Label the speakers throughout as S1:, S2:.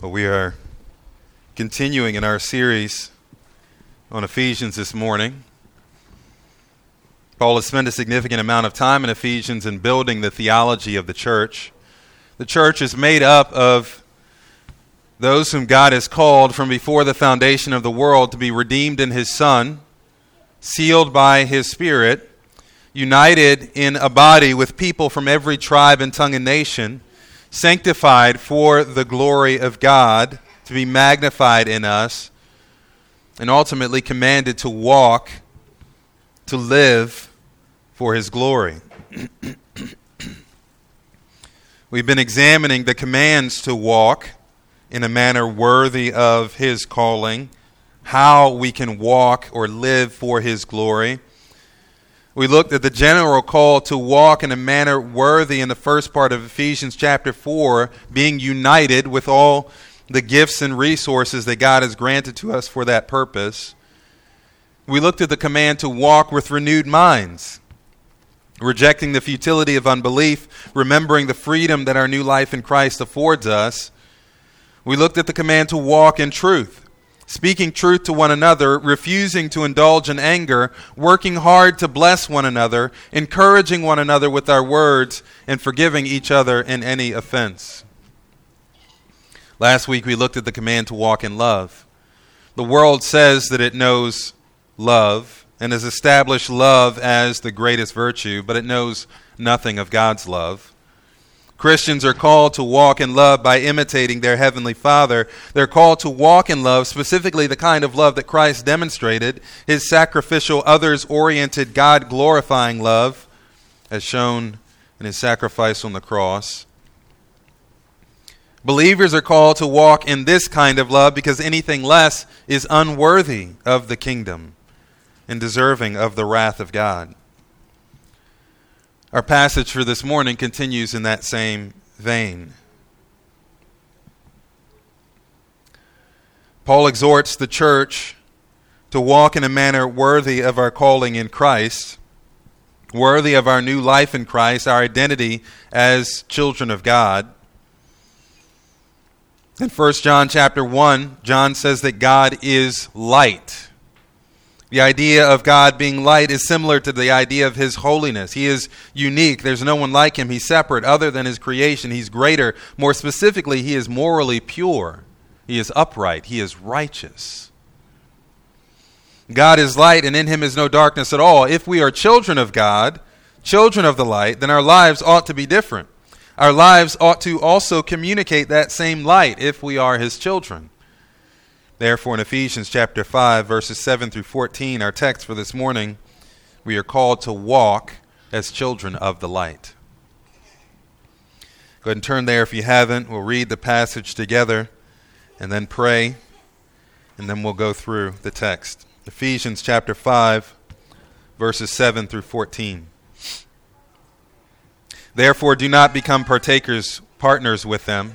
S1: Well, we are continuing in our series on Ephesians this morning. Paul has spent a significant amount of time in Ephesians in building the theology of the church. The church is made up of those whom God has called from before the foundation of the world to be redeemed in His Son, sealed by His Spirit, united in a body with people from every tribe and tongue and nation sanctified for the glory of God, to be magnified in us, and ultimately commanded to walk, to live for His glory. We've been examining the commands to walk in a manner worthy of His calling, how we can walk or live for His glory. We looked at the general call to walk in a manner worthy in the first part of Ephesians chapter 4, being united with all the gifts and resources that God has granted to us for that purpose. We looked at the command to walk with renewed minds, rejecting the futility of unbelief, remembering the freedom that our new life in Christ affords us. We looked at the command to walk in truth, speaking truth to one another, refusing to indulge in anger, working hard to bless one another, encouraging one another with our words, and forgiving each other in any offense. Last week we looked at the command to walk in love. The world says that it knows love and has established love as the greatest virtue, but it knows nothing of God's love. Christians are called to walk in love by imitating their Heavenly Father. They're called to walk in love, specifically the kind of love that Christ demonstrated, his sacrificial, others oriented, God glorifying love, as shown in his sacrifice on the cross. Believers are called to walk in this kind of love because anything less is unworthy of the kingdom and deserving of the wrath of God. Our passage for this morning continues in that same vein. Paul exhorts the church to walk in a manner worthy of our calling in Christ, worthy of our new life in Christ, our identity as children of God. In 1 John chapter 1, John says that God is light. The idea of God being light is similar to the idea of His holiness. He is unique. There's no one like Him. He's separate other than His creation. He's greater. More specifically, He is morally pure. He is upright. He is righteous. God is light, and in Him is no darkness at all. If we are children of God, children of the light, then our lives ought to be different. Our lives ought to also communicate that same light if we are His children. Therefore, in Ephesians chapter 5, verses 7 through 14, our text for this morning, we are called to walk as children of the light. Go ahead and turn there if you haven't. We'll read the passage together and then pray, and then we'll go through the text. Ephesians chapter 5, verses 7 through 14. Therefore, do not become partakers, partners with them.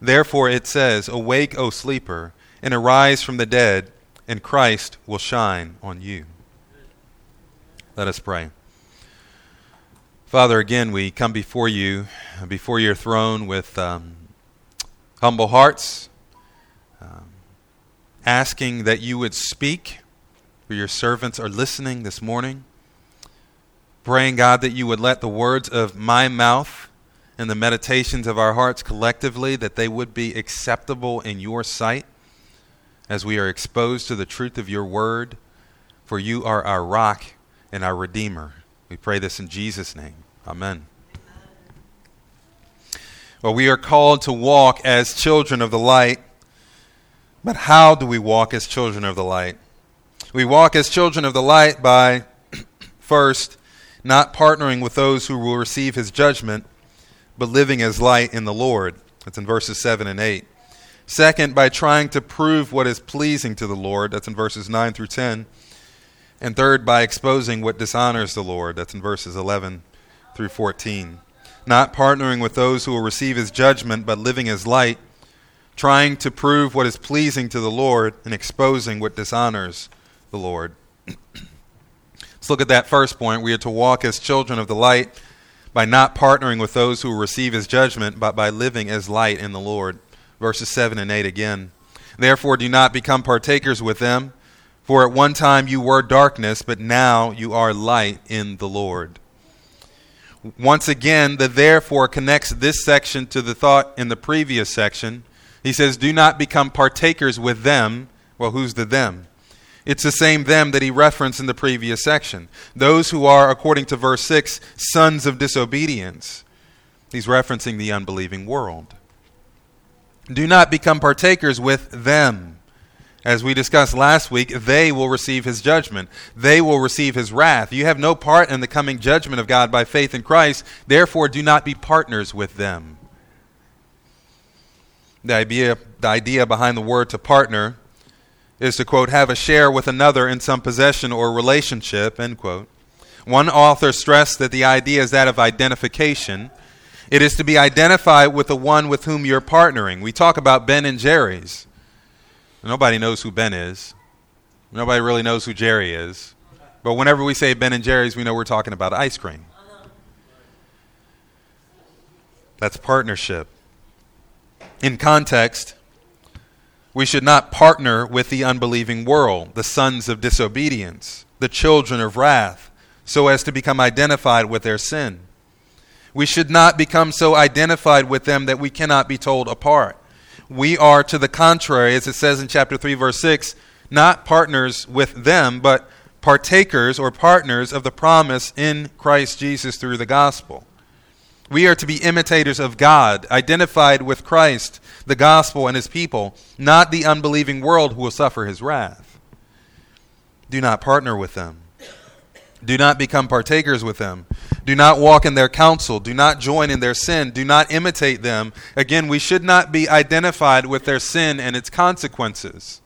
S1: Therefore it says, Awake, O sleeper, and arise from the dead, and Christ will shine on you. Let us pray. Father, again, we come before you, before your throne with um, humble hearts, um, asking that you would speak, for your servants are listening this morning. Praying, God, that you would let the words of my mouth and the meditations of our hearts collectively, that they would be acceptable in your sight as we are exposed to the truth of your word. For you are our rock and our redeemer. We pray this in Jesus' name. Amen. Well, we are called to walk as children of the light. But how do we walk as children of the light? We walk as children of the light by, first, not partnering with those who will receive his judgment, but living as light in the Lord. That's in verses 7 and 8. Second, by trying to prove what is pleasing to the Lord. That's in verses 9 through 10. And third, by exposing what dishonors the Lord. That's in verses 11 through 14. Not partnering with those who will receive his judgment, but living as light, trying to prove what is pleasing to the Lord and exposing what dishonors the Lord. Let's look at that first point. We are to walk as children of the light by not partnering with those who will receive his judgment, but by living as light in the Lord. Verses 7 and 8 again. Therefore, do not become partakers with them. For at one time you were darkness, but now you are light in the Lord. Once again, the therefore connects this section to the thought in the previous section. He says, Do not become partakers with them. Well, who's the them? It's the same them that he referenced in the previous section. Those who are, according to verse 6, sons of disobedience. He's referencing the unbelieving world. Do not become partakers with them. As we discussed last week, they will receive his judgment. They will receive his wrath. You have no part in the coming judgment of God by faith in Christ. Therefore, do not be partners with them. The idea, the idea behind the word to partner is to, quote, have a share with another in some possession or relationship, end quote. One author stressed that the idea is that of identification. It is to be identified with the one with whom you're partnering. We talk about Ben and Jerry's. Nobody knows who Ben is. Nobody really knows who Jerry is. But whenever we say Ben and Jerry's, we know we're talking about ice cream. That's partnership. In context, we should not partner with the unbelieving world, the sons of disobedience, the children of wrath, so as to become identified with their sin. We should not become so identified with them that we cannot be told apart we are to the contrary, as it says in chapter 3, verse 6, not partners with them, but partakers or partners of the promise in Christ Jesus through the gospel. We are to be imitators of God, identified with Christ, the gospel, and his people, not the unbelieving world who will suffer his wrath. Do not partner with them. Do not become partakers with them. Do not walk in their counsel. Do not join in their sin. Do not imitate them. Again, we should not be identified with their sin and its consequences.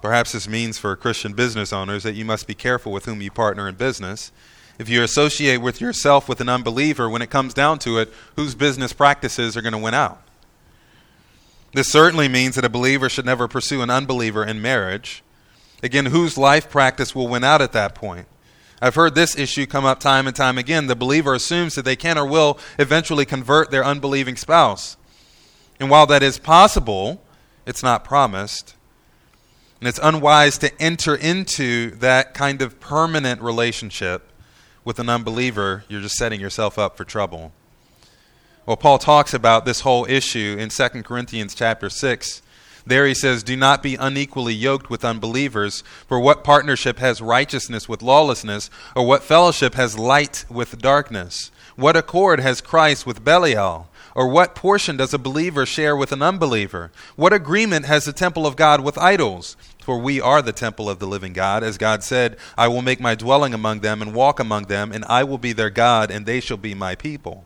S1: Perhaps this means for Christian business owners that you must be careful with whom you partner in business. If you associate with yourself with an unbeliever, when it comes down to it, whose business practices are going to win out? This certainly means that a believer should never pursue an unbeliever in marriage. Again, whose life practice will win out at that point? I've heard this issue come up time and time again. The believer assumes that they can or will eventually convert their unbelieving spouse. And while that is possible, it's not promised. And it's unwise to enter into that kind of permanent relationship with an unbeliever. You're just setting yourself up for trouble. Well, Paul talks about this whole issue in 2 Corinthians chapter 6 there he says, Do not be unequally yoked with unbelievers, for what partnership has righteousness with lawlessness, or what fellowship has light with darkness? What accord has Christ with Belial? Or what portion does a believer share with an unbeliever? What agreement has the temple of God with idols? For we are the temple of the living God. As God said, I will make my dwelling among them and walk among them, and I will be their God, and they shall be my people.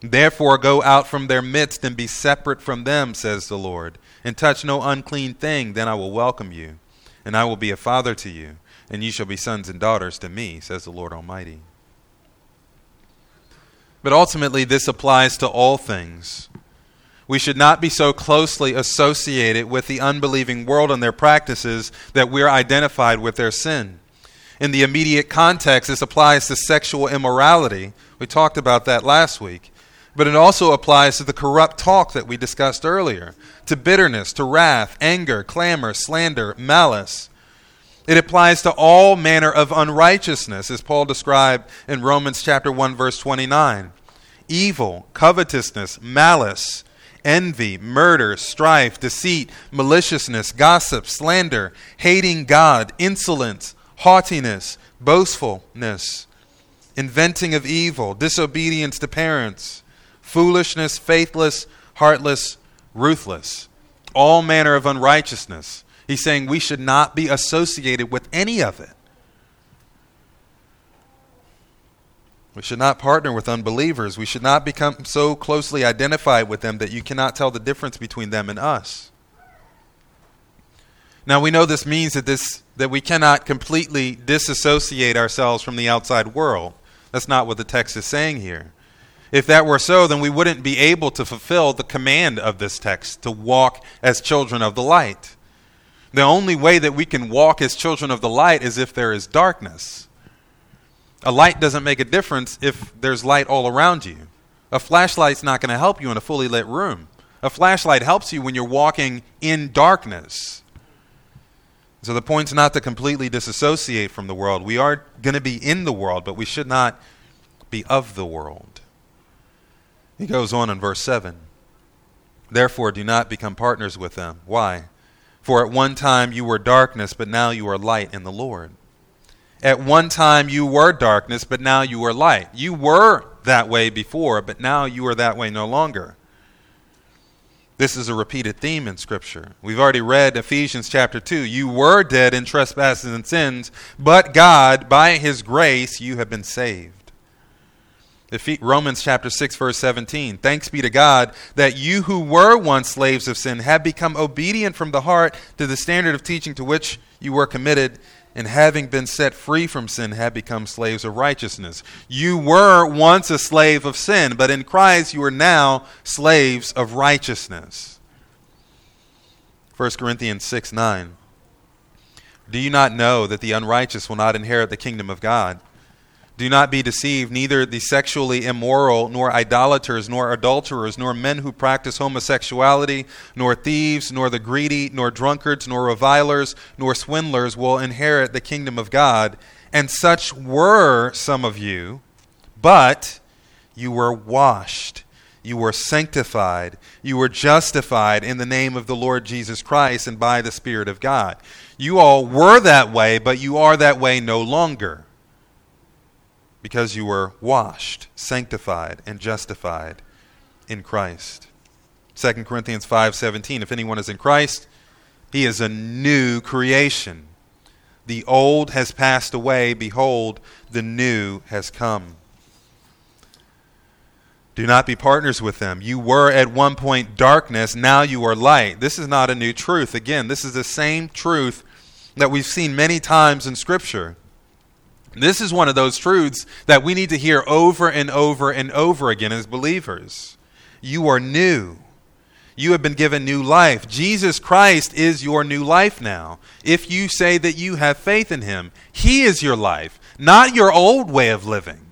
S1: Therefore, go out from their midst and be separate from them, says the Lord and touch no unclean thing, then I will welcome you, and I will be a father to you, and you shall be sons and daughters to me, says the Lord Almighty. But ultimately, this applies to all things. We should not be so closely associated with the unbelieving world and their practices that we're identified with their sin. In the immediate context, this applies to sexual immorality. We talked about that last week. But it also applies to the corrupt talk that we discussed earlier, to bitterness, to wrath, anger, clamor, slander, malice. It applies to all manner of unrighteousness, as Paul described in Romans chapter 1 verse 29. Evil, covetousness, malice, envy, murder, strife, deceit, maliciousness, gossip, slander, hating God, insolence, haughtiness, boastfulness, inventing of evil, disobedience to parents foolishness, faithless, heartless, ruthless, all manner of unrighteousness. He's saying we should not be associated with any of it. We should not partner with unbelievers. We should not become so closely identified with them that you cannot tell the difference between them and us. Now we know this means that this that we cannot completely disassociate ourselves from the outside world. That's not what the text is saying here. If that were so, then we wouldn't be able to fulfill the command of this text to walk as children of the light. The only way that we can walk as children of the light is if there is darkness. A light doesn't make a difference if there's light all around you. A flashlight's not going to help you in a fully lit room. A flashlight helps you when you're walking in darkness. So the point's not to completely disassociate from the world. We are going to be in the world, but we should not be of the world. He goes on in verse 7. Therefore, do not become partners with them. Why? For at one time you were darkness, but now you are light in the Lord. At one time you were darkness, but now you are light. You were that way before, but now you are that way no longer. This is a repeated theme in Scripture. We've already read Ephesians chapter 2. You were dead in trespasses and sins, but God, by His grace, you have been saved. Romans chapter 6, verse 17. Thanks be to God that you who were once slaves of sin have become obedient from the heart to the standard of teaching to which you were committed and having been set free from sin, have become slaves of righteousness. You were once a slave of sin, but in Christ you are now slaves of righteousness. 1 Corinthians 6 9. Do you not know that the unrighteous will not inherit the kingdom of God? Do not be deceived, neither the sexually immoral, nor idolaters, nor adulterers, nor men who practice homosexuality, nor thieves, nor the greedy, nor drunkards, nor revilers, nor swindlers will inherit the kingdom of God. And such were some of you, but you were washed, you were sanctified, you were justified in the name of the Lord Jesus Christ and by the Spirit of God. You all were that way, but you are that way no longer because you were washed, sanctified, and justified in Christ. 2 Corinthians 5:17 If anyone is in Christ, he is a new creation. The old has passed away, behold, the new has come. Do not be partners with them. You were at one point darkness, now you are light. This is not a new truth. Again, this is the same truth that we've seen many times in Scripture. This is one of those truths that we need to hear over and over and over again as believers. You are new. You have been given new life. Jesus Christ is your new life now. If you say that you have faith in Him, He is your life, not your old way of living.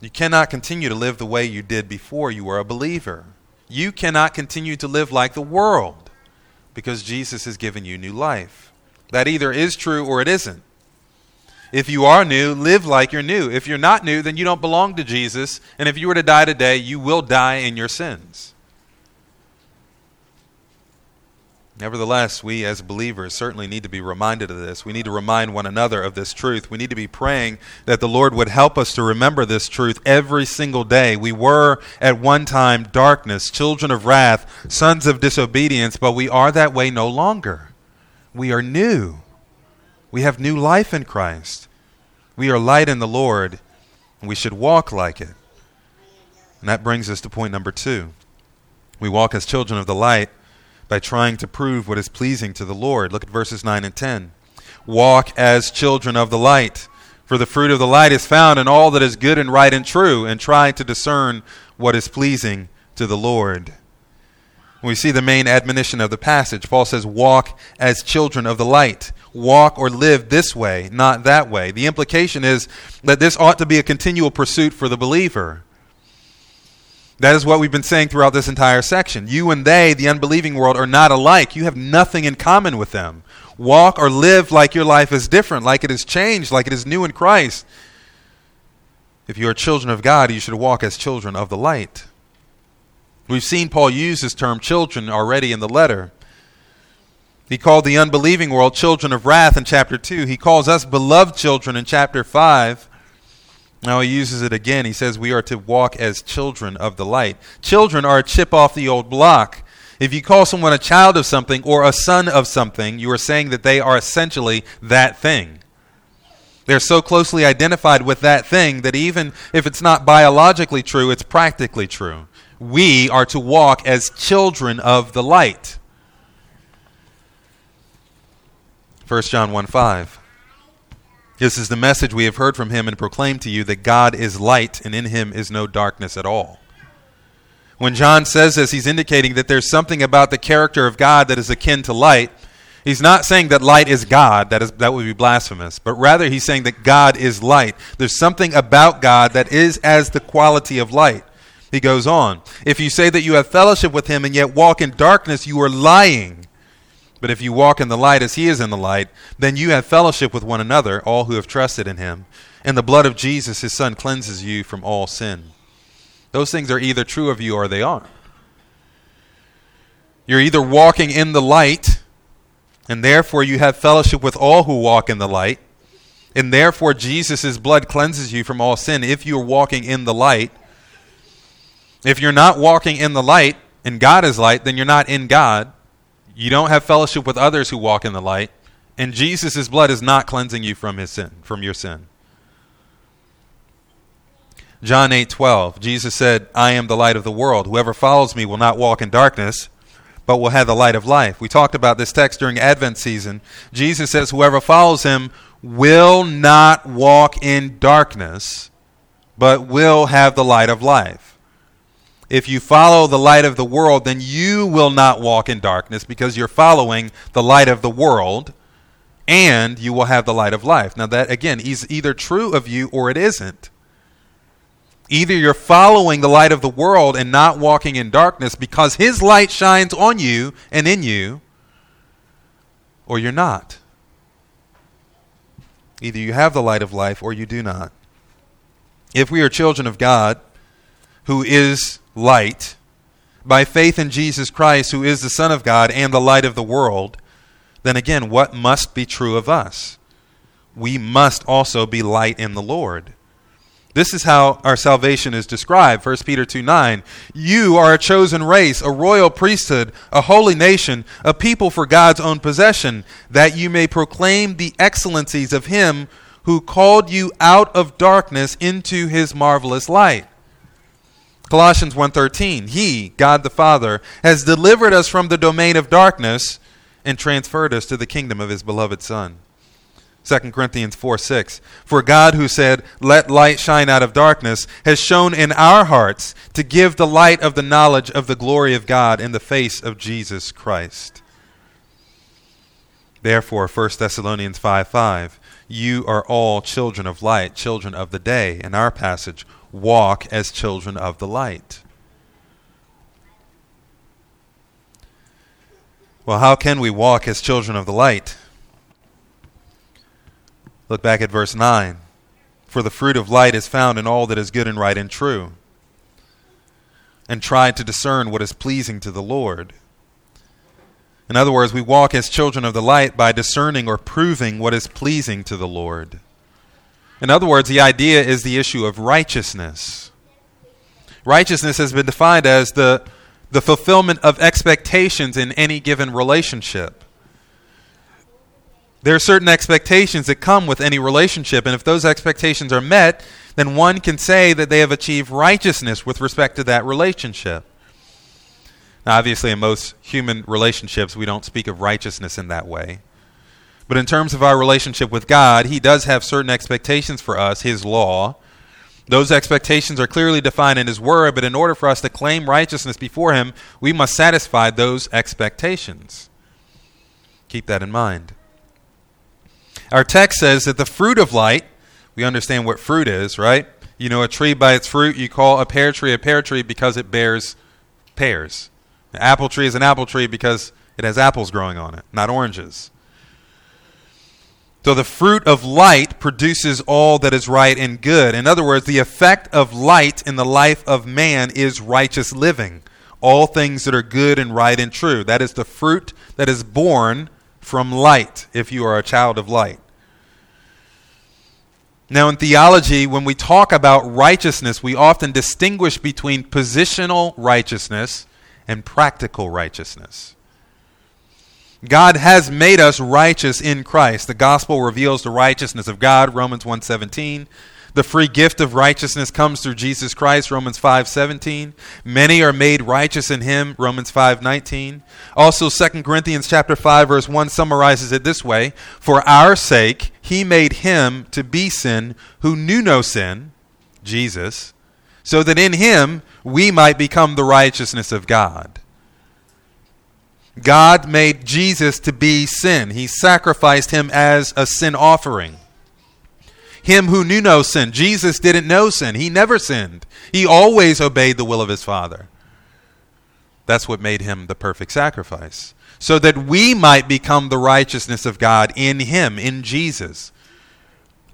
S1: You cannot continue to live the way you did before you were a believer. You cannot continue to live like the world because Jesus has given you new life. That either is true or it isn't. If you are new, live like you're new. If you're not new, then you don't belong to Jesus. And if you were to die today, you will die in your sins. Nevertheless, we as believers certainly need to be reminded of this. We need to remind one another of this truth. We need to be praying that the Lord would help us to remember this truth every single day. We were at one time darkness, children of wrath, sons of disobedience, but we are that way no longer. We are new. We have new life in Christ. We are light in the Lord, and we should walk like it. And that brings us to point number two. We walk as children of the light by trying to prove what is pleasing to the Lord. Look at verses 9 and 10. Walk as children of the light, for the fruit of the light is found in all that is good and right and true, and try to discern what is pleasing to the Lord we see the main admonition of the passage. Paul says, Walk as children of the light. Walk or live this way, not that way. The implication is that this ought to be a continual pursuit for the believer. That is what we've been saying throughout this entire section. You and they, the unbelieving world, are not alike. You have nothing in common with them. Walk or live like your life is different, like it is changed, like it is new in Christ. If you are children of God, you should walk as children of the light. We've seen Paul use this term children already in the letter. He called the unbelieving world children of wrath in chapter 2. He calls us beloved children in chapter 5. Now he uses it again. He says we are to walk as children of the light. Children are a chip off the old block. If you call someone a child of something or a son of something, you are saying that they are essentially that thing. They're so closely identified with that thing that even if it's not biologically true, it's practically true. We are to walk as children of the light. 1 John 1 5. This is the message we have heard from him and proclaimed to you that God is light and in him is no darkness at all. When John says this, he's indicating that there's something about the character of God that is akin to light. He's not saying that light is God, that, is, that would be blasphemous, but rather he's saying that God is light. There's something about God that is as the quality of light. He goes on, If you say that you have fellowship with him and yet walk in darkness, you are lying. But if you walk in the light as he is in the light, then you have fellowship with one another, all who have trusted in him. And the blood of Jesus, his son, cleanses you from all sin. Those things are either true of you or they aren't. You're either walking in the light, and therefore you have fellowship with all who walk in the light, and therefore Jesus' blood cleanses you from all sin if you're walking in the light. If you're not walking in the light, and God is light, then you're not in God. You don't have fellowship with others who walk in the light, and Jesus' blood is not cleansing you from his sin, from your sin. John 8:12 Jesus said, "I am the light of the world. Whoever follows me will not walk in darkness, but will have the light of life." We talked about this text during Advent season. Jesus says, "Whoever follows him will not walk in darkness, but will have the light of life." If you follow the light of the world, then you will not walk in darkness because you're following the light of the world, and you will have the light of life. Now, that again is either true of you or it isn't. Either you're following the light of the world and not walking in darkness because his light shines on you and in you, or you're not. Either you have the light of life or you do not. If we are children of God, who is light, by faith in Jesus Christ, who is the Son of God and the light of the world, then again, what must be true of us? We must also be light in the Lord. This is how our salvation is described. 1 Peter 2 9. You are a chosen race, a royal priesthood, a holy nation, a people for God's own possession, that you may proclaim the excellencies of him who called you out of darkness into his marvelous light. Colossians 1:13 He, God the Father, has delivered us from the domain of darkness and transferred us to the kingdom of his beloved Son. 2 Corinthians 4 6. For God, who said, Let light shine out of darkness, has shown in our hearts to give the light of the knowledge of the glory of God in the face of Jesus Christ. Therefore, 1 Thessalonians 5 5. You are all children of light, children of the day. In our passage, walk as children of the light. Well, how can we walk as children of the light? Look back at verse 9. For the fruit of light is found in all that is good and right and true. And try to discern what is pleasing to the Lord. In other words, we walk as children of the light by discerning or proving what is pleasing to the Lord. In other words, the idea is the issue of righteousness. Righteousness has been defined as the, the fulfillment of expectations in any given relationship. There are certain expectations that come with any relationship, and if those expectations are met, then one can say that they have achieved righteousness with respect to that relationship. Now, obviously, in most human relationships, we don't speak of righteousness in that way. But in terms of our relationship with God, He does have certain expectations for us, His law. Those expectations are clearly defined in His Word, but in order for us to claim righteousness before Him, we must satisfy those expectations. Keep that in mind. Our text says that the fruit of light, we understand what fruit is, right? You know, a tree by its fruit, you call a pear tree a pear tree because it bears pears. An apple tree is an apple tree because it has apples growing on it, not oranges. So the fruit of light produces all that is right and good. In other words, the effect of light in the life of man is righteous living. All things that are good and right and true. That is the fruit that is born from light if you are a child of light. Now, in theology, when we talk about righteousness, we often distinguish between positional righteousness and practical righteousness. God has made us righteous in Christ. The gospel reveals the righteousness of God, Romans 1:17. The free gift of righteousness comes through Jesus Christ, Romans 5:17. Many are made righteous in him, Romans 5:19. Also 2 Corinthians chapter 5 verse 1 summarizes it this way, "For our sake he made him to be sin who knew no sin, Jesus, so that in him we might become the righteousness of God." God made Jesus to be sin. He sacrificed him as a sin offering. Him who knew no sin. Jesus didn't know sin. He never sinned. He always obeyed the will of his Father. That's what made him the perfect sacrifice. So that we might become the righteousness of God in him, in Jesus.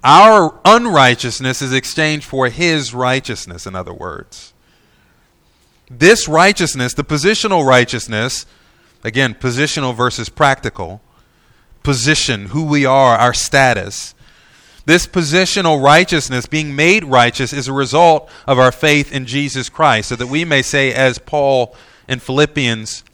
S1: Our unrighteousness is exchanged for his righteousness, in other words. This righteousness, the positional righteousness, Again, positional versus practical. Position, who we are, our status. This positional righteousness, being made righteous, is a result of our faith in Jesus Christ, so that we may say, as Paul in Philippians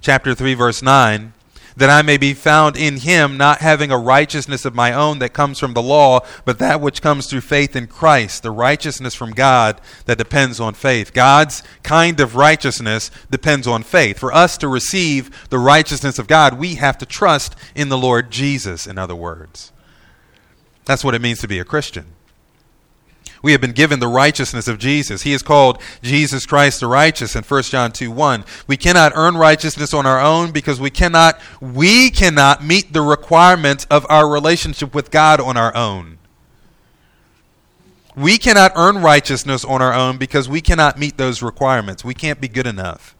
S1: chapter 3, verse 9, that I may be found in him, not having a righteousness of my own that comes from the law, but that which comes through faith in Christ, the righteousness from God that depends on faith. God's kind of righteousness depends on faith. For us to receive the righteousness of God, we have to trust in the Lord Jesus, in other words. That's what it means to be a Christian. We have been given the righteousness of Jesus. He is called Jesus Christ the righteous in 1 John 2 1. We cannot earn righteousness on our own because we cannot we cannot meet the requirements of our relationship with God on our own. We cannot earn righteousness on our own because we cannot meet those requirements. We can't be good enough.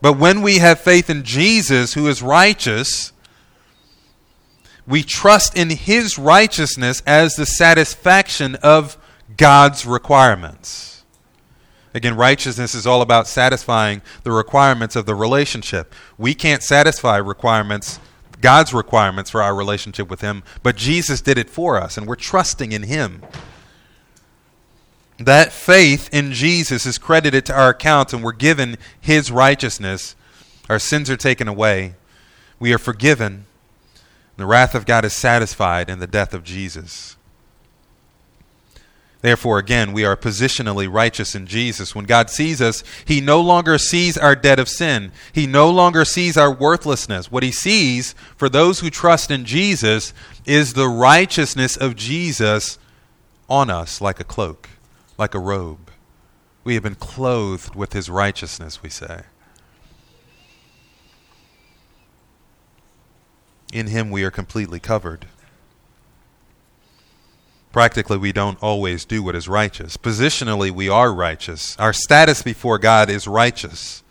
S1: But when we have faith in Jesus, who is righteous, we trust in his righteousness as the satisfaction of God's requirements. Again, righteousness is all about satisfying the requirements of the relationship. We can't satisfy requirements, God's requirements for our relationship with Him, but Jesus did it for us, and we're trusting in Him. That faith in Jesus is credited to our account, and we're given His righteousness. Our sins are taken away. We are forgiven. The wrath of God is satisfied in the death of Jesus. Therefore, again, we are positionally righteous in Jesus. When God sees us, He no longer sees our debt of sin. He no longer sees our worthlessness. What He sees for those who trust in Jesus is the righteousness of Jesus on us like a cloak, like a robe. We have been clothed with His righteousness, we say. In Him we are completely covered. Practically, we don't always do what is righteous. Positionally, we are righteous. Our status before God is righteous.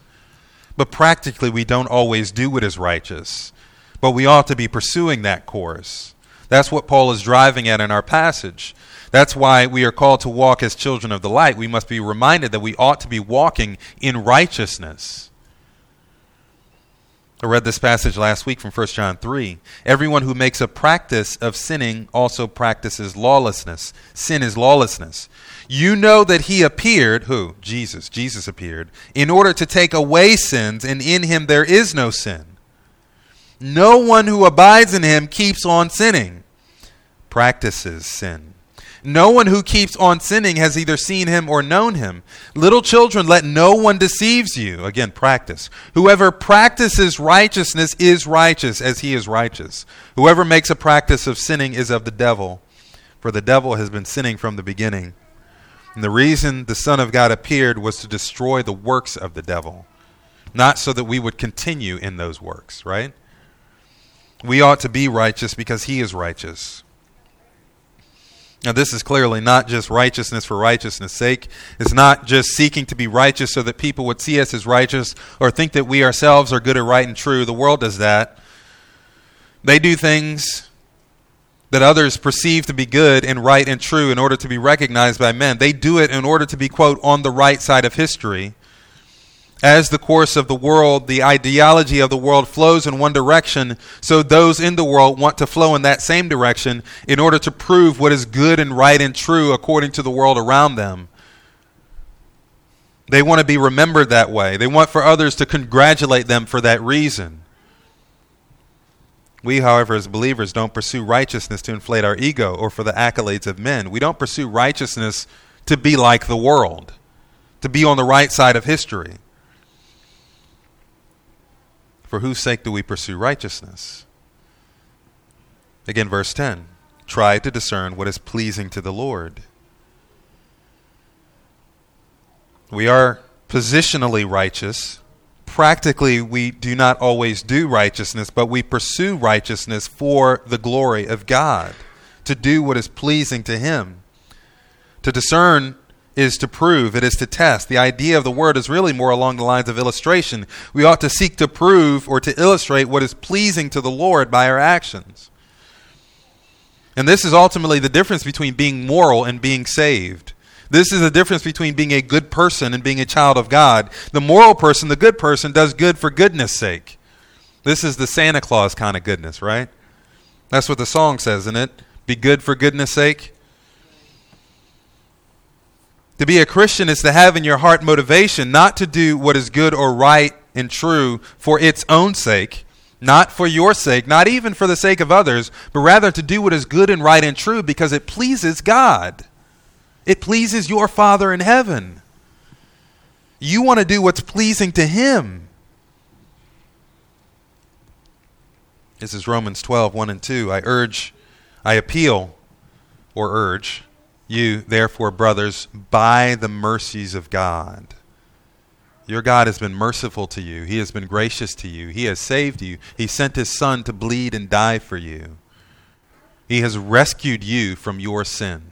S1: But practically, we don't always do what is righteous. But we ought to be pursuing that course. That's what Paul is driving at in our passage. That's why we are called to walk as children of the light. We must be reminded that we ought to be walking in righteousness. I read this passage last week from 1 John 3. Everyone who makes a practice of sinning also practices lawlessness. Sin is lawlessness. You know that he appeared, who? Jesus. Jesus appeared, in order to take away sins, and in him there is no sin. No one who abides in him keeps on sinning, practices sin. No one who keeps on sinning has either seen him or known him. Little children, let no one deceives you. Again, practice. Whoever practices righteousness is righteous as he is righteous. Whoever makes a practice of sinning is of the devil, for the devil has been sinning from the beginning. And the reason the Son of God appeared was to destroy the works of the devil, not so that we would continue in those works, right? We ought to be righteous because he is righteous. Now, this is clearly not just righteousness for righteousness' sake. It's not just seeking to be righteous so that people would see us as righteous or think that we ourselves are good or right and true. The world does that. They do things that others perceive to be good and right and true in order to be recognized by men. They do it in order to be, quote, on the right side of history as the course of the world, the ideology of the world flows in one direction, so those in the world want to flow in that same direction in order to prove what is good and right and true according to the world around them. They want to be remembered that way. They want for others to congratulate them for that reason. We, however, as believers, don't pursue righteousness to inflate our ego or for the accolades of men. We don't pursue righteousness to be like the world, to be on the right side of history. For whose sake do we pursue righteousness? Again, verse 10 Try to discern what is pleasing to the Lord. We are positionally righteous. Practically, we do not always do righteousness, but we pursue righteousness for the glory of God, to do what is pleasing to Him. To discern is to prove, it is to test. The idea of the word is really more along the lines of illustration. We ought to seek to prove or to illustrate what is pleasing to the Lord by our actions. And this is ultimately the difference between being moral and being saved. This is the difference between being a good person and being a child of God. The moral person, the good person, does good for goodness sake. This is the Santa Claus kind of goodness, right? That's what the song says, isn't it? Be good for goodness sake. To be a Christian is to have in your heart motivation not to do what is good or right and true for its own sake, not for your sake, not even for the sake of others, but rather to do what is good and right and true because it pleases God. It pleases your Father in heaven. You want to do what's pleasing to Him. This is Romans 12, 1 and 2. I urge, I appeal, or urge, you, therefore, brothers, by the mercies of God your God has been merciful to you. He has been gracious to you. He has saved you. He sent His Son to bleed and die for you. He has rescued you from your sin.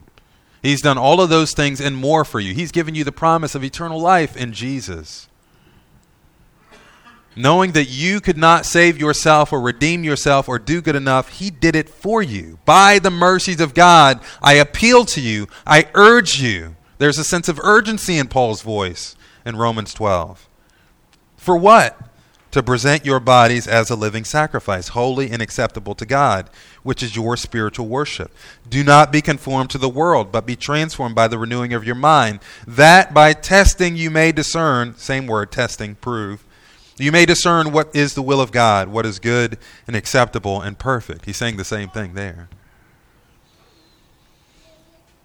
S1: He's done all of those things and more for you. He's given you the promise of eternal life in Jesus. Knowing that you could not save yourself or redeem yourself or do good enough, He did it for you. By the mercies of God, I appeal to you. I urge you. There's a sense of urgency in Paul's voice in Romans 12. For what? To present your bodies as a living sacrifice, holy and acceptable to God, which is your spiritual worship. Do not be conformed to the world, but be transformed by the renewing of your mind, that by testing you may discern, same word, testing, prove, you may discern what is the will of God, what is good and acceptable and perfect. He's saying the same thing there.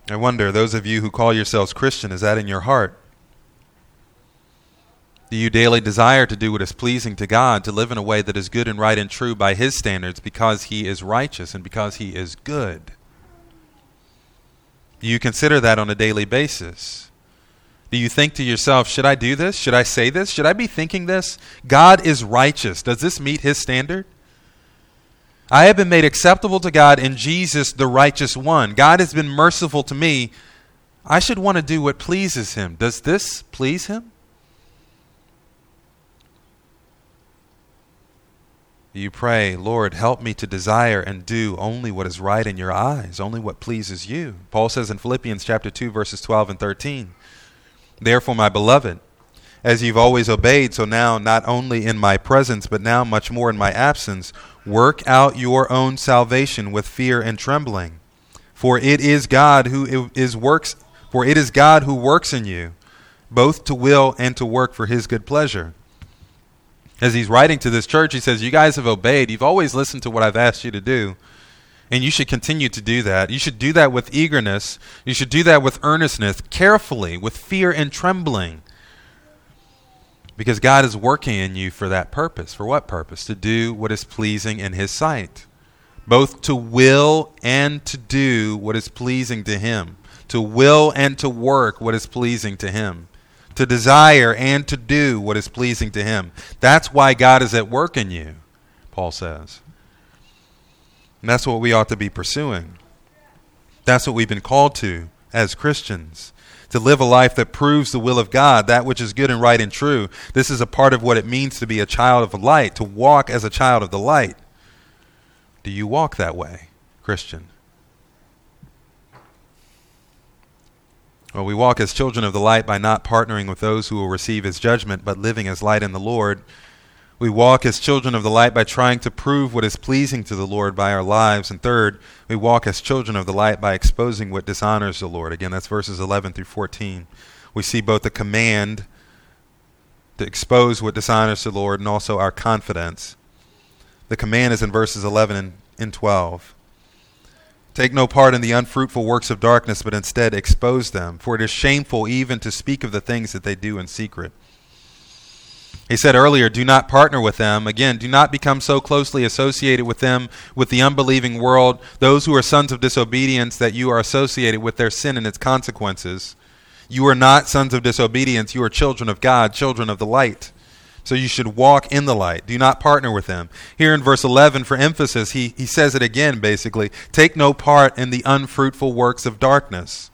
S1: I wonder, those of you who call yourselves Christian, is that in your heart? Do you daily desire to do what is pleasing to God, to live in a way that is good and right and true by His standards because He is righteous and because He is good? Do you consider that on a daily basis? Do you think to yourself, should I do this? Should I say this? Should I be thinking this? God is righteous. Does this meet His standard? I have been made acceptable to God in Jesus, the righteous one. God has been merciful to me. I should want to do what pleases Him. Does this please Him? you pray, Lord, help me to desire and do only what is right in your eyes, only what pleases you. Paul says in Philippians chapter 2 verses 12 and 13, Therefore, my beloved, as you've always obeyed, so now not only in my presence, but now much more in my absence, work out your own salvation with fear and trembling. For it is God who is works for it is God who works in you, both to will and to work for his good pleasure as he's writing to this church, he says, You guys have obeyed. You've always listened to what I've asked you to do. And you should continue to do that. You should do that with eagerness. You should do that with earnestness, carefully, with fear and trembling. Because God is working in you for that purpose. For what purpose? To do what is pleasing in His sight. Both to will and to do what is pleasing to Him. To will and to work what is pleasing to Him to desire and to do what is pleasing to Him. That's why God is at work in you, Paul says. And that's what we ought to be pursuing. That's what we've been called to as Christians to live a life that proves the will of God, that which is good and right and true. This is a part of what it means to be a child of the light, to walk as a child of the light. Do you walk that way, Christian? Well, we walk as children of the light by not partnering with those who will receive his judgment, but living as light in the Lord. We walk as children of the light by trying to prove what is pleasing to the Lord by our lives. And third, we walk as children of the light by exposing what dishonors the Lord. Again, that's verses 11 through 14. We see both the command to expose what dishonors the Lord and also our confidence The command is in verses 11 and, and 12. Take no part in the unfruitful works of darkness, but instead expose them, for it is shameful even to speak of the things that they do in secret. He said earlier, do not partner with them. Again, do not become so closely associated with them, with the unbelieving world, those who are sons of disobedience, that you are associated with their sin and its consequences. You are not sons of disobedience. You are children of God, children of the light. So you should walk in the light. Do not partner with them. Here in verse 11, for emphasis, he, he says it again, basically. Take no part in the unfruitful works of darkness.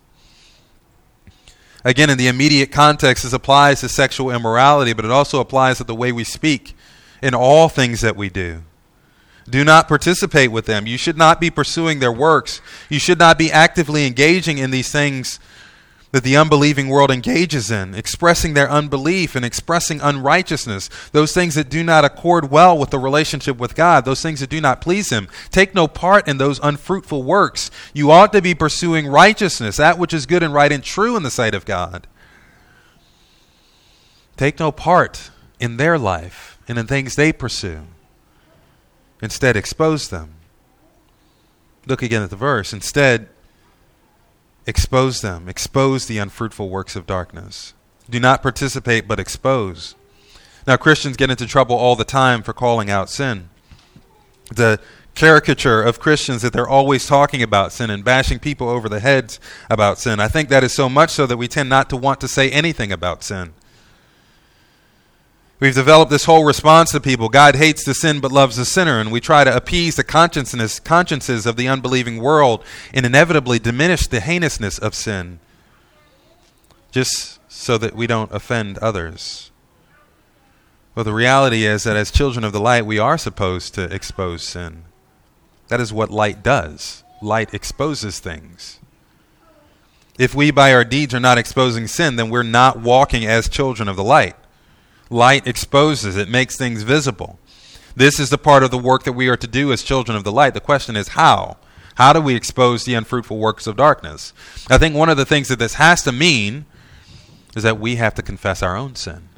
S1: Again, in the immediate context, this applies to sexual immorality, but it also applies to the way we speak in all things that we do. Do not participate with them. You should not be pursuing their works. You should not be actively engaging in these things that the unbelieving world engages in, expressing their unbelief and expressing unrighteousness, those things that do not accord well with the relationship with God, those things that do not please Him. Take no part in those unfruitful works. You ought to be pursuing righteousness, that which is good and right and true in the sight of God. Take no part in their life and in things they pursue. Instead, expose them. Look again at the verse. Instead, Expose them. Expose the unfruitful works of darkness. Do not participate, but expose. Now, Christians get into trouble all the time for calling out sin. The caricature of Christians that they're always talking about sin and bashing people over the heads about sin. I think that is so much so that we tend not to want to say anything about sin. We've developed this whole response to people. God hates the sin but loves the sinner, and we try to appease the consciences of the unbelieving world and inevitably diminish the heinousness of sin just so that we don't offend others. Well, the reality is that as children of the light, we are supposed to expose sin. That is what light does. Light exposes things. If we, by our deeds, are not exposing sin, then we're not walking as children of the light. Light exposes, it makes things visible. This is the part of the work that we are to do as children of the light. The question is how? How do we expose the unfruitful works of darkness? I think one of the things that this has to mean is that we have to confess our own sin.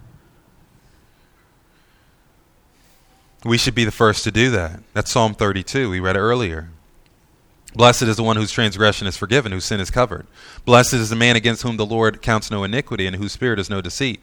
S1: We should be the first to do that. That's Psalm 32. We read it earlier. Blessed is the one whose transgression is forgiven, whose sin is covered. Blessed is the man against whom the Lord counts no iniquity, and whose spirit is no deceit.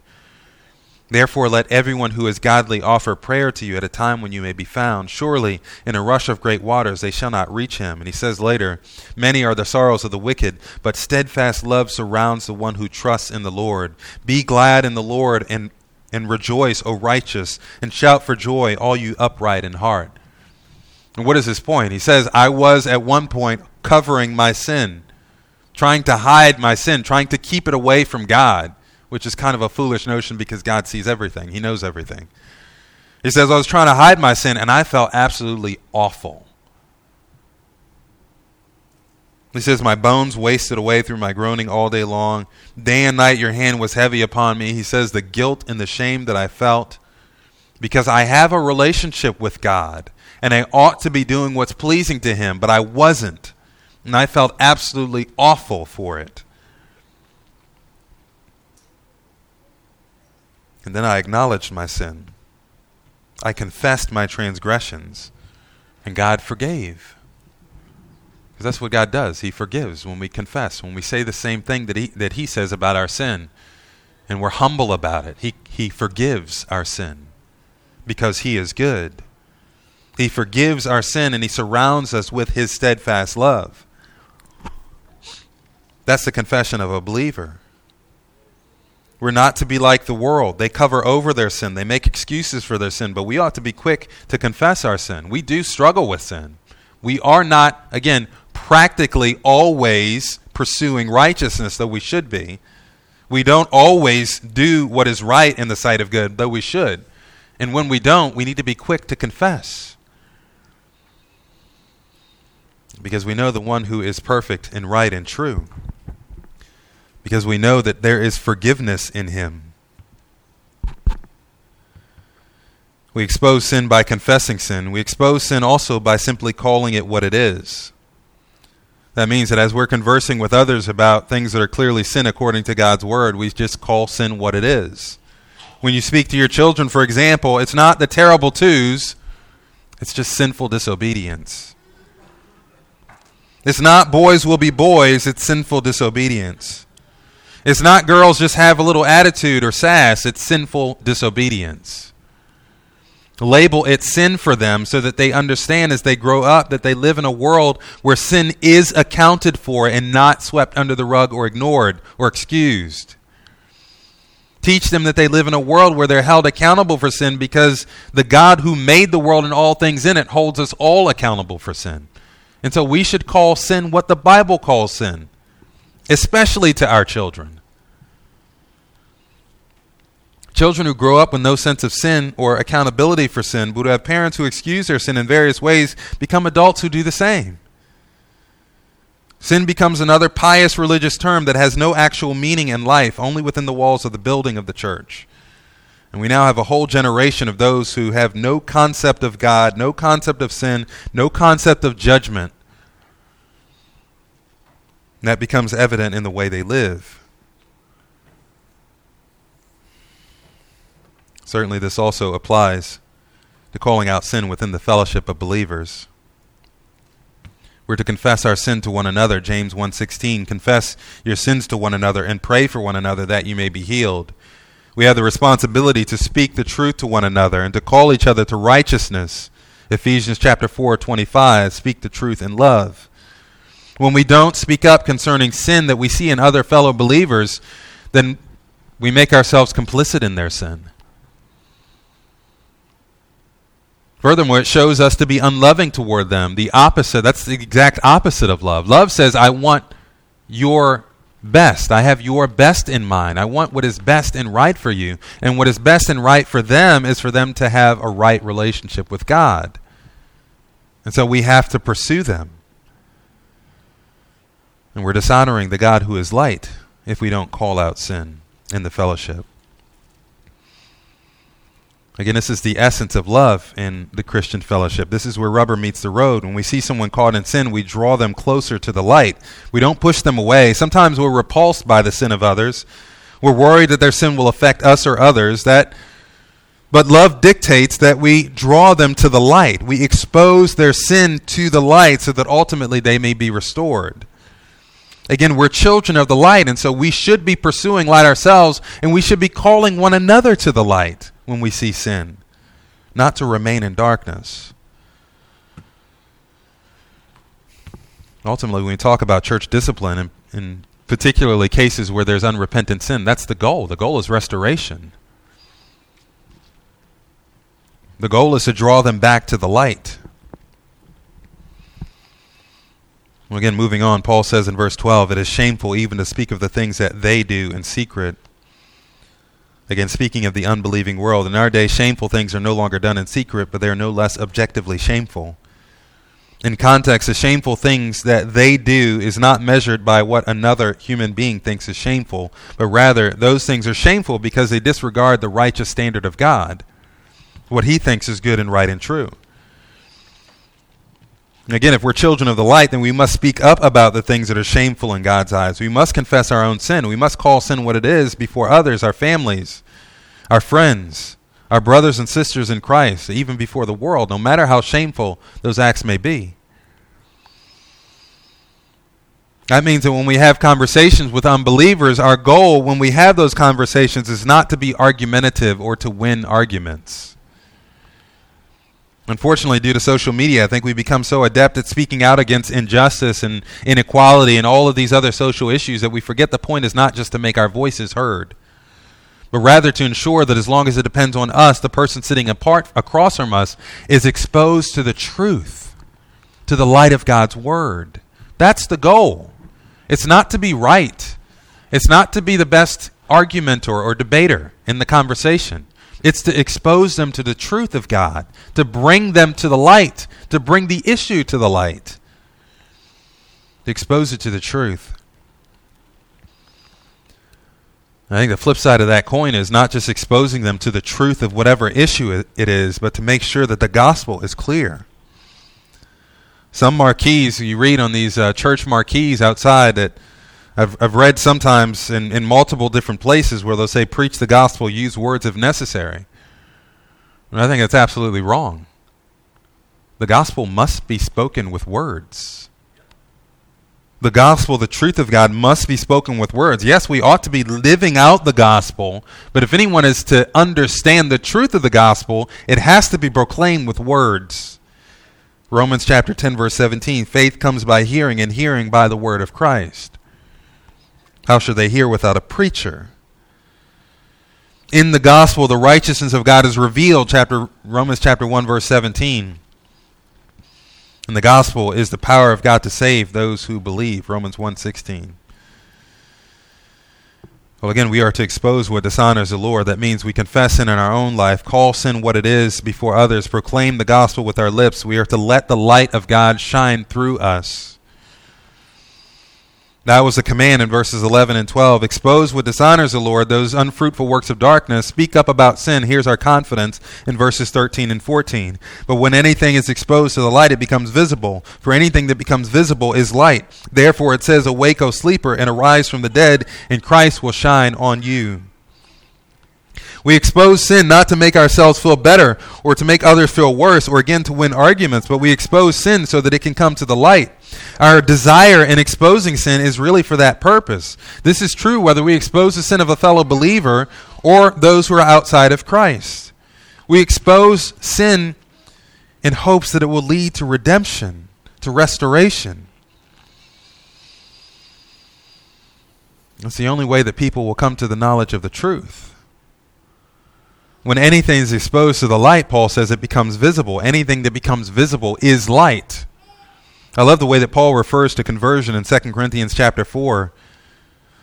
S1: Therefore, let everyone who is godly offer prayer to you at a time when you may be found. Surely, in a rush of great waters, they shall not reach him. And he says later, Many are the sorrows of the wicked, but steadfast love surrounds the one who trusts in the Lord. Be glad in the Lord and, and rejoice, O righteous, and shout for joy, all you upright in heart. And what is his point? He says, I was at one point covering my sin, trying to hide my sin, trying to keep it away from God which is kind of a foolish notion because God sees everything, He knows everything. He says, I was trying to hide my sin and I felt absolutely awful. He says, My bones wasted away through my groaning all day long. Day and night your hand was heavy upon me. He says, The guilt and the shame that I felt because I have a relationship with God and I ought to be doing what's pleasing to Him, but I wasn't. And I felt absolutely awful for it. And then I acknowledged my sin. I confessed my transgressions, and God forgave. Because that's what God does. He forgives when we confess, when we say the same thing that He, that he says about our sin, and we're humble about it. He, he forgives our sin because He is good. He forgives our sin, and He surrounds us with His steadfast love. That's the confession of a believer. We're not to be like the world. They cover over their sin, they make excuses for their sin, but we ought to be quick to confess our sin. We do struggle with sin. We are not, again, practically always pursuing righteousness, though we should be. We don't always do what is right in the sight of good, though we should. And when we don't, we need to be quick to confess. Because we know the one who is perfect and right and true because we know that there is forgiveness in him. We expose sin by confessing sin. We expose sin also by simply calling it what it is. That means that as we're conversing with others about things that are clearly sin according to God's word, we just call sin what it is. When you speak to your children, for example, it's not the terrible twos, it's just sinful disobedience. It's not boys will be boys, it's sinful disobedience. It's not girls just have a little attitude or sass, it's sinful disobedience label it sin for them so that they understand as they grow up that they live in a world where sin is accounted for and not swept under the rug or ignored or excused. Teach them that they live in a world where they're held accountable for sin because the God who made the world and all things in it holds us all accountable for sin. And so we should call sin what the Bible calls sin, especially to our children. Children who grow up with no sense of sin or accountability for sin, but who have parents who excuse their sin in various ways, become adults who do the same. Sin becomes another pious religious term that has no actual meaning in life, only within the walls of the building of the church. And we now have a whole generation of those who have no concept of God, no concept of sin, no concept of judgment. And that becomes evident in the way they live. Certainly, this also applies to calling out sin within the fellowship of believers. We're to confess our sin to one another, James 1:16, confess your sins to one another and pray for one another that you may be healed. We have the responsibility to speak the truth to one another and to call each other to righteousness. Ephesians chapter 4:25, speak the truth in love. When we don't speak up concerning sin that we see in other fellow believers, then we make ourselves complicit in their sin. Furthermore, it shows us to be unloving toward them. The opposite, that's the exact opposite of love. Love says, I want your best. I have your best in mind. I want what is best and right for you. And what is best and right for them is for them to have a right relationship with God. And so we have to pursue them. And we're dishonoring the God who is light if we don't call out sin in the fellowship. Again, this is the essence of love in the Christian fellowship. This is where rubber meets the road. When we see someone caught in sin, we draw them closer to the light. We don't push them away. Sometimes we're repulsed by the sin of others. We're worried that their sin will affect us or others. That but love dictates that we draw them to the light. We expose their sin to the light so that ultimately they may be restored. Again, we're children of the light, and so we should be pursuing light ourselves, and we should be calling one another to the light when we see sin, not to remain in darkness. Ultimately, when we talk about church discipline, and, in particularly cases where there's unrepentant sin, that's the goal. The goal is restoration. The goal is to draw them back to the light. Well, again, moving on, Paul says in verse 12, It is shameful even to speak of the things that they do in secret. Again, speaking of the unbelieving world, in our day, shameful things are no longer done in secret, but they are no less objectively shameful. In context, the shameful things that they do is not measured by what another human being thinks is shameful, but rather those things are shameful because they disregard the righteous standard of God, what he thinks is good and right and true. Again, if we're children of the light, then we must speak up about the things that are shameful in God's eyes. We must confess our own sin. We must call sin what it is before others, our families, our friends, our brothers and sisters in Christ, even before the world, no matter how shameful those acts may be. That means that when we have conversations with unbelievers, our goal when we have those conversations is not to be argumentative or to win arguments. Unfortunately, due to social media, I think we become so adept at speaking out against injustice and inequality and all of these other social issues that we forget the point is not just to make our voices heard, but rather to ensure that as long as it depends on us, the person sitting apart across from us is exposed to the truth, to the light of God's word. That's the goal. It's not to be right. It's not to be the best argumenter or debater in the conversation. It's to expose them to the truth of God, to bring them to the light, to bring the issue to the light, to expose it to the truth. I think the flip side of that coin is not just exposing them to the truth of whatever issue it is, but to make sure that the gospel is clear. Some marquees you read on these uh, church marquees outside that I've, I've read sometimes in, in multiple different places where they'll say, preach the gospel, use words if necessary. And I think that's absolutely wrong. The gospel must be spoken with words. The gospel, the truth of God, must be spoken with words. Yes, we ought to be living out the gospel, but if anyone is to understand the truth of the gospel, it has to be proclaimed with words. Romans chapter 10 verse 17, faith comes by hearing and hearing by the word of Christ. How shall they hear without a preacher? In the gospel the righteousness of God is revealed, chapter Romans chapter 1 verse 17. And the gospel is the power of God to save those who believe, Romans 1:16. Well, again, we are to expose what dishonors the Lord. That means we confess sin in our own life, call sin what it is before others, proclaim the gospel with our lips. We are to let the light of God shine through us. That was the command in verses 11 and 12. Expose what dishonors the Lord, those unfruitful works of darkness. Speak up about sin. Here's our confidence in verses 13 and 14. But when anything is exposed to the light, it becomes visible. For anything that becomes visible is light. Therefore it says, Awake, O sleeper, and arise from the dead, and Christ will shine on you. We expose sin not to make ourselves feel better or to make others feel worse or again to win arguments, but we expose sin so that it can come to the light. Our desire in exposing sin is really for that purpose. This is true whether we expose the sin of a fellow believer or those who are outside of Christ. We expose sin in hopes that it will lead to redemption, to restoration. That's the only way that people will come to the knowledge of the truth. When anything is exposed to the light, Paul says it becomes visible. Anything that becomes visible is light. I love the way that Paul refers to conversion in 2 Corinthians chapter 4.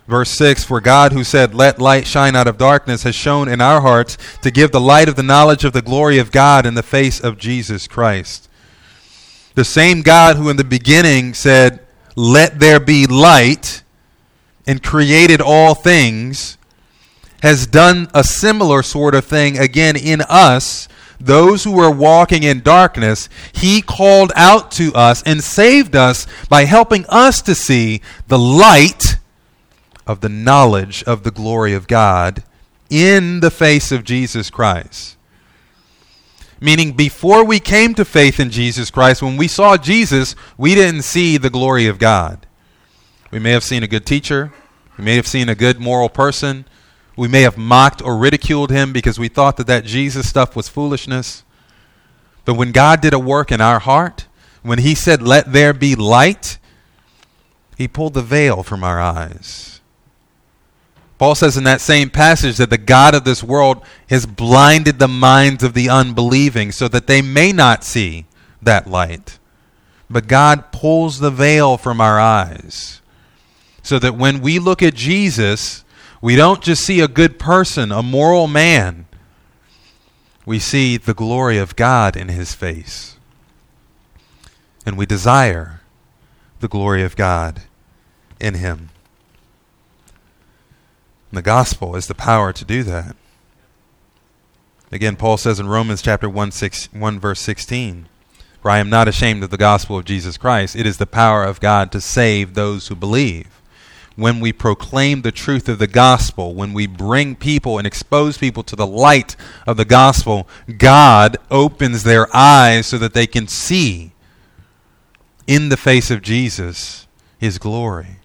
S1: Verse 6 For God, who said, Let light shine out of darkness, has shown in our hearts to give the light of the knowledge of the glory of God in the face of Jesus Christ. The same God who in the beginning said, Let there be light, and created all things has done a similar sort of thing again in us, those who were walking in darkness. He called out to us and saved us by helping us to see the light of the knowledge of the glory of God in the face of Jesus Christ. Meaning, before we came to faith in Jesus Christ, when we saw Jesus, we didn't see the glory of God. We may have seen a good teacher, we may have seen a good moral person, we may have mocked or ridiculed him because we thought that that Jesus stuff was foolishness. But when God did a work in our heart, when he said, Let there be light, he pulled the veil from our eyes. Paul says in that same passage that the God of this world has blinded the minds of the unbelieving so that they may not see that light. But God pulls the veil from our eyes so that when we look at Jesus, we don't just see a good person, a moral man. We see the glory of God in his face. And we desire the glory of God in him. And the gospel is the power to do that. Again, Paul says in Romans chapter 1, 6, 1 verse 16, For I am not ashamed of the gospel of Jesus Christ. It is the power of God to save those who believe when we proclaim the truth of the gospel, when we bring people and expose people to the light of the gospel, God opens their eyes so that they can see in the face of Jesus his glory.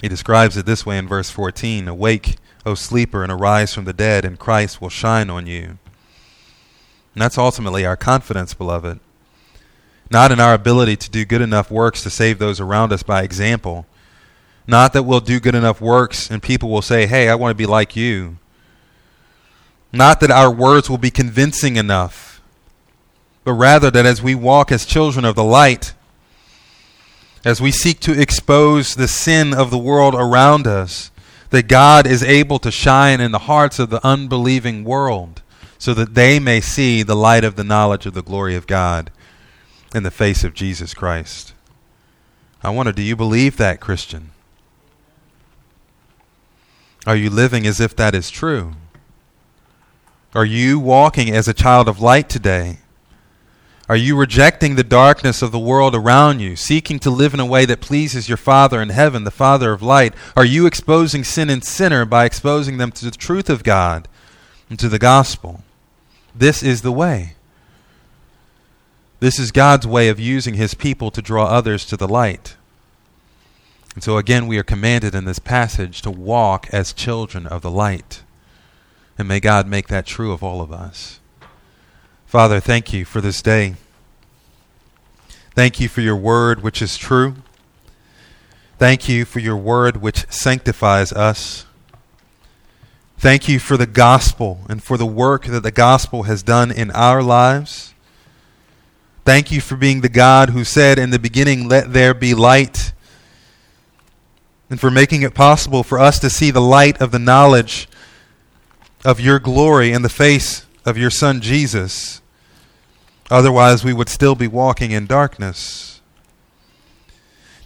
S1: He describes it this way in verse 14 Awake, O sleeper, and arise from the dead, and Christ will shine on you. And that's ultimately our confidence, beloved not in our ability to do good enough works to save those around us by example. Not that we'll do good enough works and people will say, hey, I want to be like you. Not that our words will be convincing enough, but rather that as we walk as children of the light, as we seek to expose the sin of the world around us, that God is able to shine in the hearts of the unbelieving world so that they may see the light of the knowledge of the glory of God in the face of Jesus Christ. I wonder, do you believe that, Christian? Are you living as if that is true? Are you walking as a child of light today? Are you rejecting the darkness of the world around you, seeking to live in a way that pleases your Father in heaven, the Father of light? Are you exposing sin and sinner by exposing them to the truth of God and to the gospel? This is the way. This is God's way of using his people to draw others to the light. And so again, we are commanded in this passage to walk as children of the light. And may God make that true of all of us. Father, thank you for this day. Thank you for your word, which is true. Thank you for your word, which sanctifies us. Thank you for the gospel and for the work that the gospel has done in our lives. Thank you for being the God who said in the beginning, Let there be light, and for making it possible for us to see the light of the knowledge of your glory in the face of your Son Jesus. Otherwise, we would still be walking in darkness.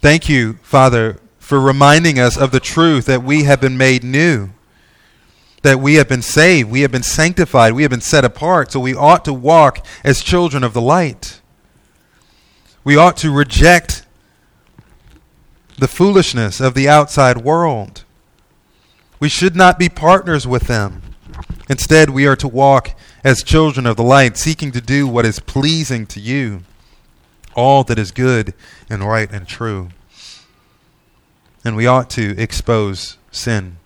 S1: Thank you, Father, for reminding us of the truth that we have been made new, that we have been saved, we have been sanctified, we have been set apart, so we ought to walk as children of the light. We ought to reject the foolishness of the outside world. We should not be partners with them. Instead, we are to walk as children of the light, seeking to do what is pleasing to you, all that is good and right and true. And we ought to expose sin.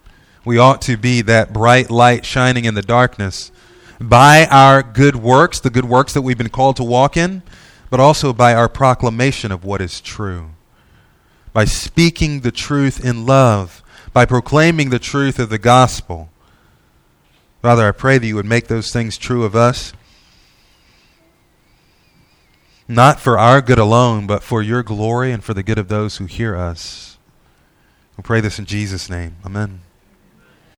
S1: We ought to be that bright light shining in the darkness by our good works, the good works that we've been called to walk in, but also by our proclamation of what is true. By speaking the truth in love, by proclaiming the truth of the gospel Father, I pray that you would make those things true of us, not for our good alone, but for your glory and for the good of those who hear us. We pray this in Jesus' name. Amen.